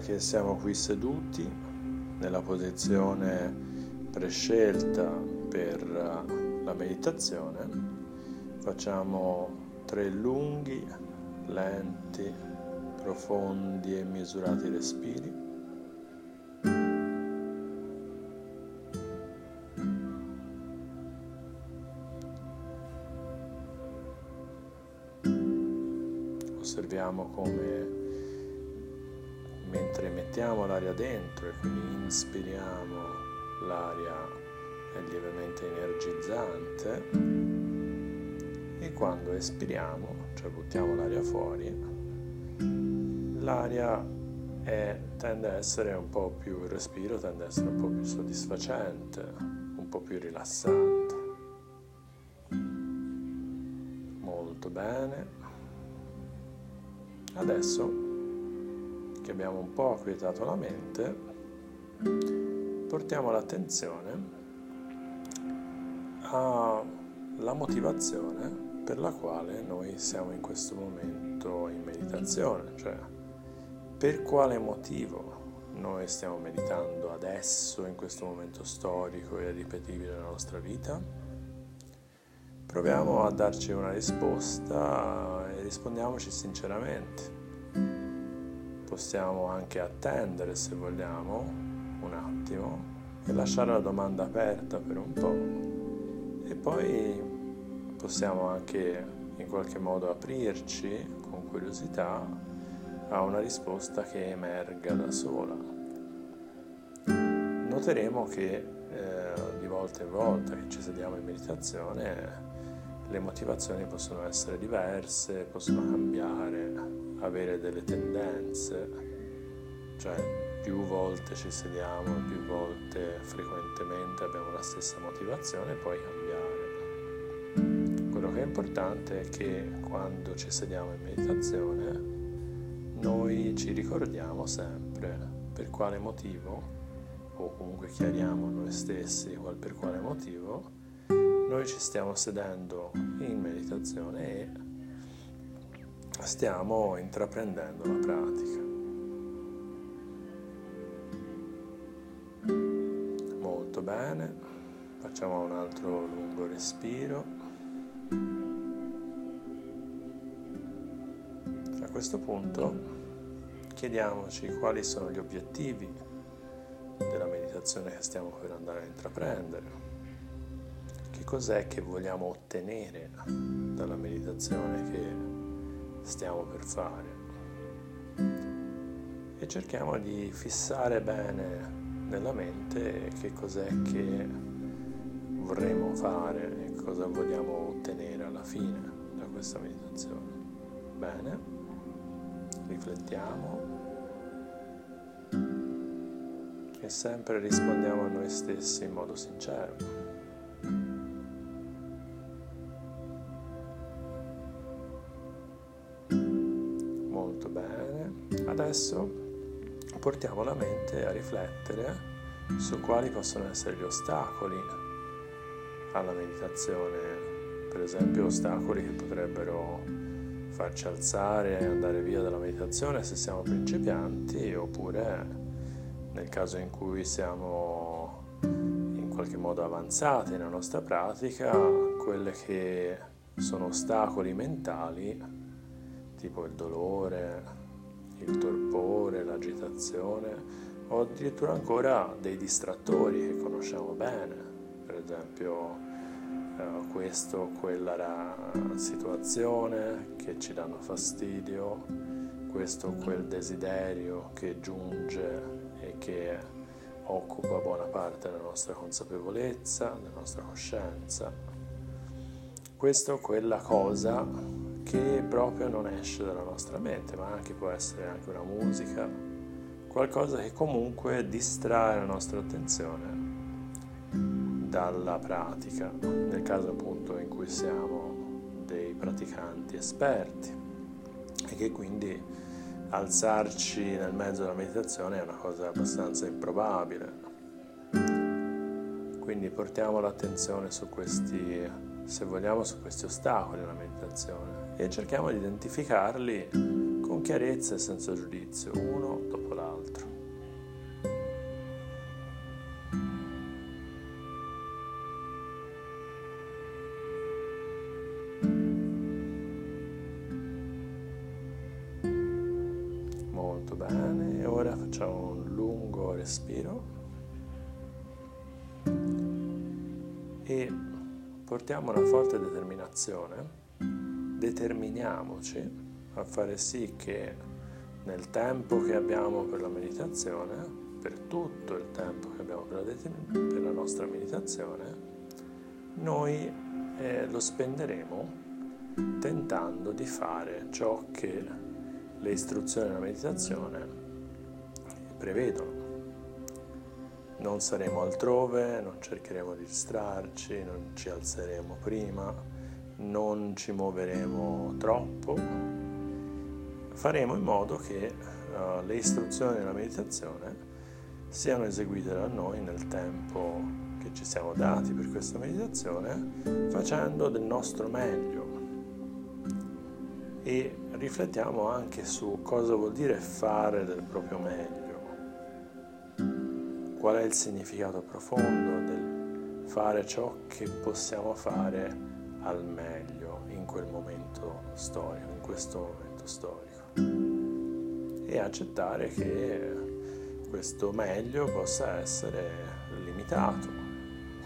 che siamo qui seduti nella posizione prescelta per la meditazione, facciamo tre lunghi, lenti, profondi e misurati respiri. Osserviamo come mentre mettiamo l'aria dentro e quindi inspiriamo l'aria è lievemente energizzante e quando espiriamo, cioè buttiamo l'aria fuori, l'aria è, tende a essere un po' più, il respiro tende a essere un po' più soddisfacente, un po' più rilassante. Molto bene. Adesso che abbiamo un po' acquietato la mente, portiamo l'attenzione alla motivazione per la quale noi siamo in questo momento in meditazione, cioè per quale motivo noi stiamo meditando adesso, in questo momento storico e ripetibile della nostra vita. Proviamo a darci una risposta e rispondiamoci sinceramente possiamo anche attendere se vogliamo un attimo e lasciare la domanda aperta per un po' e poi possiamo anche in qualche modo aprirci con curiosità a una risposta che emerga da sola. Noteremo che eh, di volta in volta che ci sediamo in meditazione le motivazioni possono essere diverse, possono cambiare, avere delle tendenze, cioè più volte ci sediamo, più volte frequentemente abbiamo la stessa motivazione poi cambiare. Quello che è importante è che quando ci sediamo in meditazione noi ci ricordiamo sempre per quale motivo o comunque chiariamo noi stessi per quale motivo noi ci stiamo sedendo in meditazione e stiamo intraprendendo la pratica. Molto bene, facciamo un altro lungo respiro. A questo punto chiediamoci quali sono gli obiettivi della meditazione che stiamo per andare a intraprendere. Che cos'è che vogliamo ottenere dalla meditazione che stiamo per fare e cerchiamo di fissare bene nella mente che cos'è che vorremmo fare e cosa vogliamo ottenere alla fine da questa meditazione. Bene, riflettiamo e sempre rispondiamo a noi stessi in modo sincero. Portiamo la mente a riflettere su quali possono essere gli ostacoli alla meditazione, per esempio ostacoli che potrebbero farci alzare e andare via dalla meditazione se siamo principianti oppure nel caso in cui siamo in qualche modo avanzati nella nostra pratica, quelle che sono ostacoli mentali tipo il dolore, il torpore, l'agitazione o addirittura ancora dei distrattori che conosciamo bene, per esempio eh, questo o quella situazione che ci danno fastidio, questo o quel desiderio che giunge e che occupa buona parte della nostra consapevolezza, della nostra coscienza. Questo o quella cosa che proprio non esce dalla nostra mente, ma anche può essere anche una musica, qualcosa che comunque distrae la nostra attenzione dalla pratica, nel caso appunto in cui siamo dei praticanti esperti e che quindi alzarci nel mezzo della meditazione è una cosa abbastanza improbabile. Quindi portiamo l'attenzione su questi, se vogliamo, su questi ostacoli alla meditazione e cerchiamo di identificarli con chiarezza e senza giudizio, uno dopo l'altro. Molto bene, e ora facciamo un lungo respiro e portiamo una forte determinazione, determiniamoci a fare sì che nel tempo che abbiamo per la meditazione, per tutto il tempo che abbiamo per la, per la nostra meditazione, noi eh, lo spenderemo tentando di fare ciò che le istruzioni della meditazione prevedono. Non saremo altrove, non cercheremo di distrarci, non ci alzeremo prima, non ci muoveremo troppo, faremo in modo che uh, le istruzioni della meditazione siano eseguite da noi nel tempo che ci siamo dati per questa meditazione, facendo del nostro meglio. E riflettiamo anche su cosa vuol dire fare del proprio meglio. Qual è il significato profondo del fare ciò che possiamo fare al meglio in quel momento storico, in questo momento storico. E accettare che questo meglio possa essere limitato,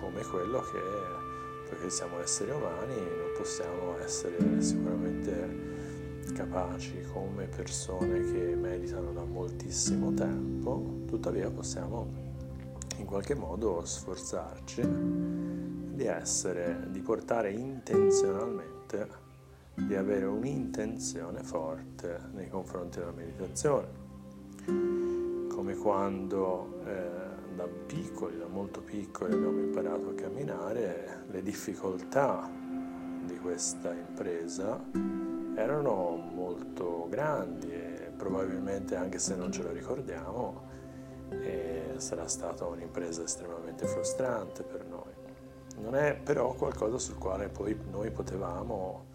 come quello che, perché siamo esseri umani, non possiamo essere sicuramente capaci come persone che meditano da moltissimo tempo, tuttavia possiamo in qualche modo sforzarci di essere, di portare intenzionalmente di avere un'intenzione forte nei confronti della meditazione. Come quando eh, da piccoli, da molto piccoli abbiamo imparato a camminare, le difficoltà di questa impresa erano molto grandi e probabilmente anche se non ce lo ricordiamo eh, sarà stata un'impresa estremamente frustrante per noi. Non è però qualcosa sul quale poi noi potevamo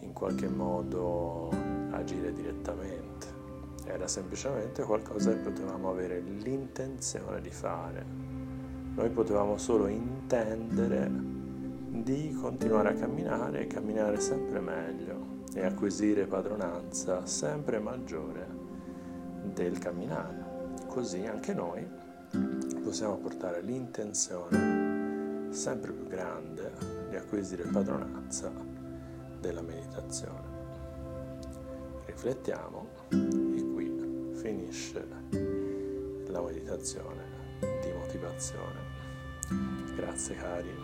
in qualche modo agire direttamente, era semplicemente qualcosa che potevamo avere l'intenzione di fare. Noi potevamo solo intendere di continuare a camminare e camminare sempre meglio e acquisire padronanza sempre maggiore del camminare. Così anche noi possiamo portare l'intenzione sempre più grande di acquisire padronanza della meditazione. Riflettiamo e qui finisce la meditazione di motivazione. Grazie cari,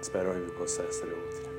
spero che vi possa essere utile.